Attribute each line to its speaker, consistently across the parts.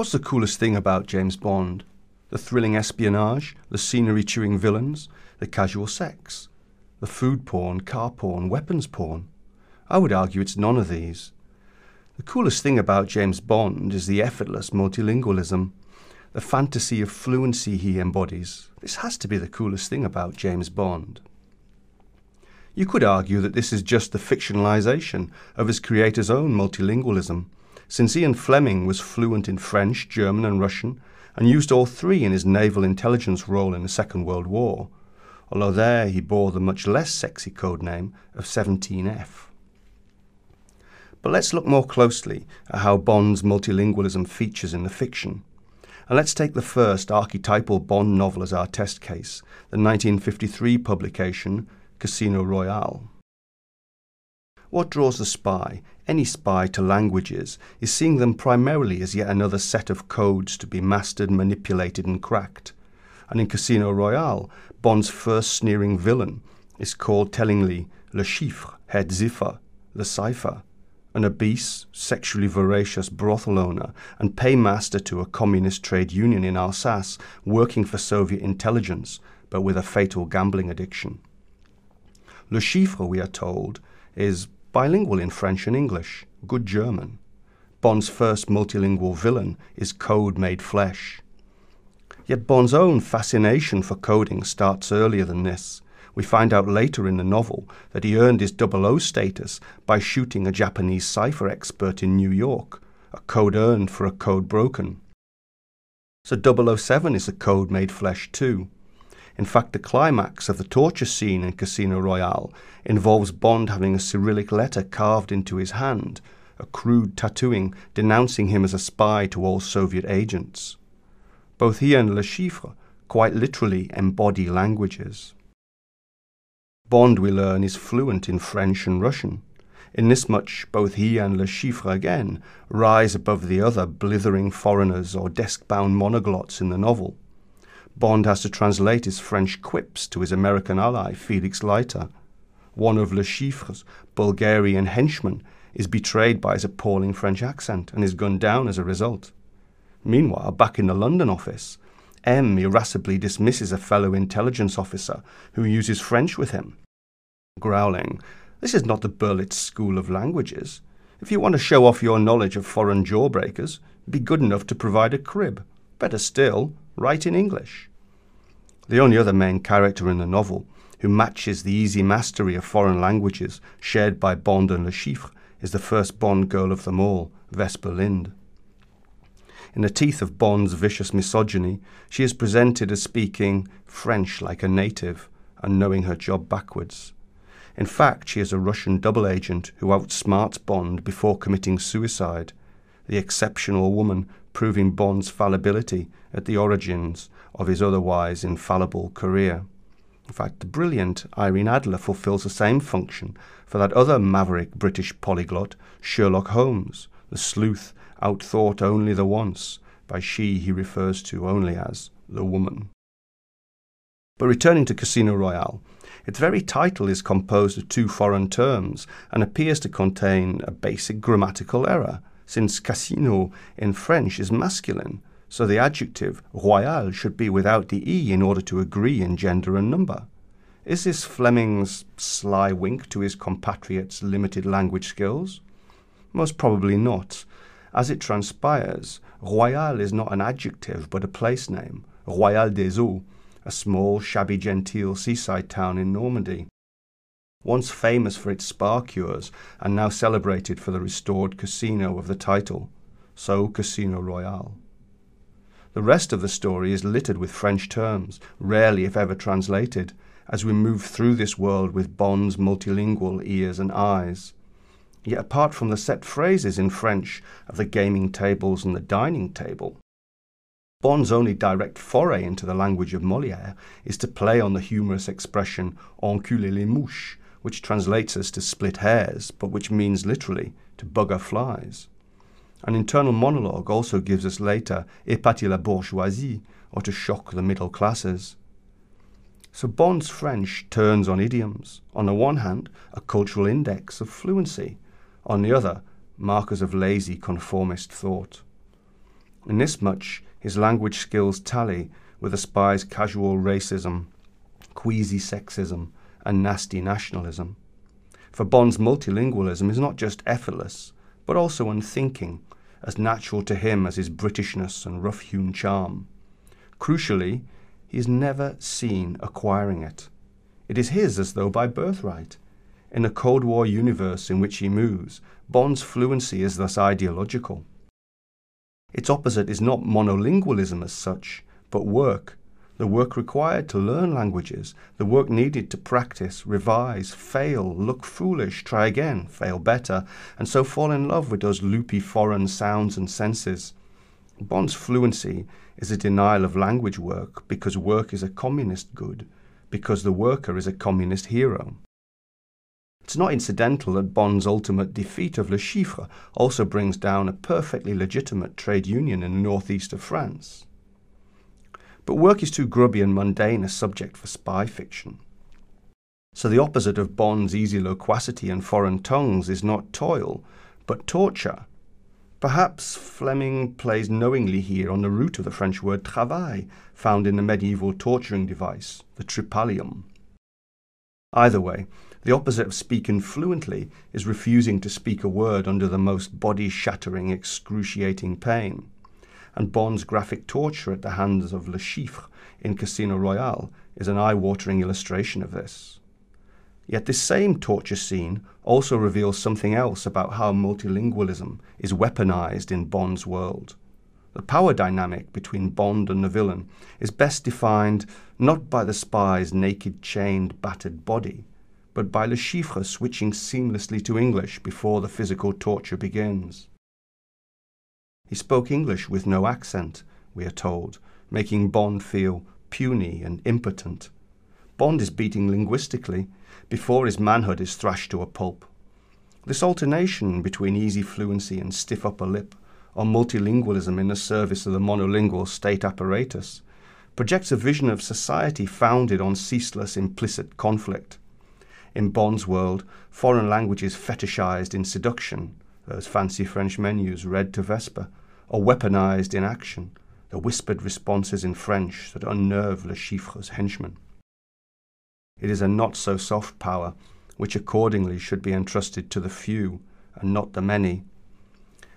Speaker 1: What's the coolest thing about James Bond? The thrilling espionage, the scenery chewing villains, the casual sex, the food porn, car porn, weapons porn? I would argue it's none of these. The coolest thing about James Bond is the effortless multilingualism, the fantasy of fluency he embodies. This has to be the coolest thing about James Bond. You could argue that this is just the fictionalization of his creator's own multilingualism, since Ian Fleming was fluent in French, German, and Russian, and used all three in his naval intelligence role in the Second World War, although there he bore the much less sexy code name of 17F. But let's look more closely at how Bond's multilingualism features in the fiction. And let's take the first archetypal Bond novel as our test case, the 1953 publication Casino Royale. What draws the spy, any spy, to languages is seeing them primarily as yet another set of codes to be mastered, manipulated, and cracked. And in Casino Royale, Bond's first sneering villain is called tellingly Le Chiffre, Het Ziffer, the cipher, an obese, sexually voracious brothel owner and paymaster to a communist trade union in Alsace, working for Soviet intelligence, but with a fatal gambling addiction. Le Chiffre, we are told, is bilingual in French and English, good German. Bond's first multilingual villain is code made flesh. Yet Bond's own fascination for coding starts earlier than this. We find out later in the novel that he earned his 00 status by shooting a Japanese cipher expert in New York, a code earned for a code broken. So 007 is a code made flesh too. In fact, the climax of the torture scene in Casino Royale involves Bond having a Cyrillic letter carved into his hand, a crude tattooing denouncing him as a spy to all Soviet agents. Both he and Le Chiffre quite literally embody languages. Bond, we learn, is fluent in French and Russian. In this much, both he and Le Chiffre again rise above the other blithering foreigners or desk-bound monoglots in the novel. Bond has to translate his French quips to his American ally, Felix Leiter. One of Le Chiffre's Bulgarian henchmen is betrayed by his appalling French accent and is gunned down as a result. Meanwhile, back in the London office, M irascibly dismisses a fellow intelligence officer who uses French with him. Growling, This is not the Berlitz School of Languages. If you want to show off your knowledge of foreign jawbreakers, be good enough to provide a crib. Better still, write in English. The only other main character in the novel who matches the easy mastery of foreign languages shared by Bond and Le Chiffre is the first Bond girl of them all, Vesper Lynd. In the teeth of Bond's vicious misogyny, she is presented as speaking French like a native and knowing her job backwards. In fact, she is a Russian double agent who outsmarts Bond before committing suicide, the exceptional woman proving Bond's fallibility at the origins of his otherwise infallible career. In fact, the brilliant Irene Adler fulfills the same function for that other maverick British polyglot, Sherlock Holmes, the sleuth outthought only the once, by she he refers to only as the woman. But returning to Casino Royale, its very title is composed of two foreign terms and appears to contain a basic grammatical error, since casino in French is masculine, so the adjective royal should be without the e in order to agree in gender and number. Is this Fleming's sly wink to his compatriots' limited language skills? Most probably not, as it transpires, Royal is not an adjective but a place name, Royale-les-Eaux, a small, shabby genteel seaside town in Normandy. Once famous for its spa cures and now celebrated for the restored casino of the title, so Casino Royale. The rest of the story is littered with French terms, rarely if ever translated, as we move through this world with Bond's multilingual ears and eyes. Yet apart from the set phrases in French of the gaming tables and the dining table, Bond's only direct foray into the language of Molière is to play on the humorous expression enculer les mouches, which translates as to split hairs, but which means literally to bugger flies. An internal monologue also gives us later épater la bourgeoisie, or to shock the middle classes. So Bond's French turns on idioms. On the one hand, a cultural index of fluency, on the other, markers of lazy conformist thought. In this much, his language skills tally with the spy's casual racism, queasy sexism, and nasty nationalism. For Bond's multilingualism is not just effortless, but also unthinking, as natural to him as his Britishness and rough hewn charm. Crucially, he is never seen acquiring it. It is his as though by birthright. In the Cold War universe in which he moves, Bond's fluency is thus ideological. Its opposite is not monolingualism as such, but work, the work required to learn languages, the work needed to practice, revise, fail, look foolish, try again, fail better, and so fall in love with those loopy foreign sounds and senses. Bond's fluency is a denial of language work because work is a communist good, because the worker is a communist hero. It's not incidental that Bond's ultimate defeat of Le Chiffre also brings down a perfectly legitimate trade union in the northeast of France. But work is too grubby and mundane a subject for spy fiction. So the opposite of Bond's easy loquacity and foreign tongues is not toil, but torture. Perhaps Fleming plays knowingly here on the root of the French word travail, found in the medieval torturing device, the tripalium. Either way, the opposite of speaking fluently is refusing to speak a word under the most body shattering, excruciating pain and Bond's graphic torture at the hands of Le Chiffre in Casino Royale is an eye watering illustration of this. Yet this same torture scene also reveals something else about how multilingualism is weaponized in Bond's world. The power dynamic between Bond and the villain is best defined not by the spy's naked, chained, battered body, but by Le Chiffre switching seamlessly to English before the physical torture begins. He spoke English with no accent, we are told, making Bond feel puny and impotent. Bond is beating linguistically before his manhood is thrashed to a pulp. This alternation between easy fluency and stiff upper lip, or multilingualism in the service of the monolingual state apparatus, projects a vision of society founded on ceaseless implicit conflict. In Bond's world, foreign language is fetishized in seduction, those fancy French menus read to Vesper, or weaponized in action, the whispered responses in French that unnerve Le Chiffre's henchmen. It is a not so soft power which accordingly should be entrusted to the few and not the many.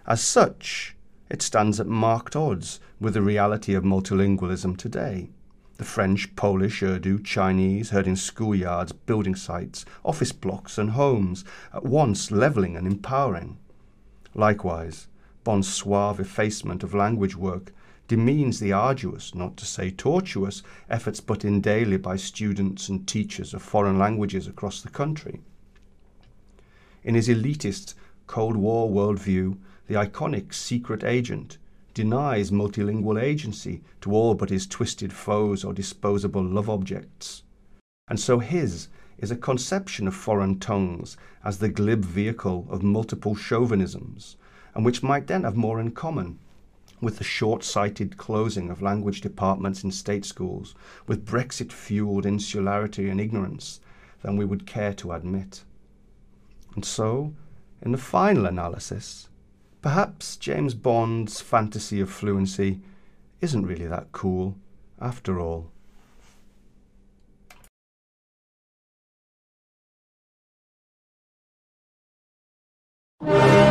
Speaker 1: As such, it stands at marked odds with the reality of multilingualism today. The French, Polish, Urdu, Chinese heard in schoolyards, building sites, office blocks, and homes, at once levelling and empowering. Likewise, Bond's suave effacement of language work demeans the arduous, not to say tortuous, efforts put in daily by students and teachers of foreign languages across the country. In his elitist Cold War worldview, the iconic secret agent denies multilingual agency to all but his twisted foes or disposable love objects. And so his is a conception of foreign tongues as the glib vehicle of multiple chauvinisms, and which might then have more in common with the short sighted closing of language departments in state schools, with Brexit fueled insularity and ignorance, than we would care to admit. And so, in the final analysis, perhaps James Bond's fantasy of fluency isn't really that cool after all. Yeah.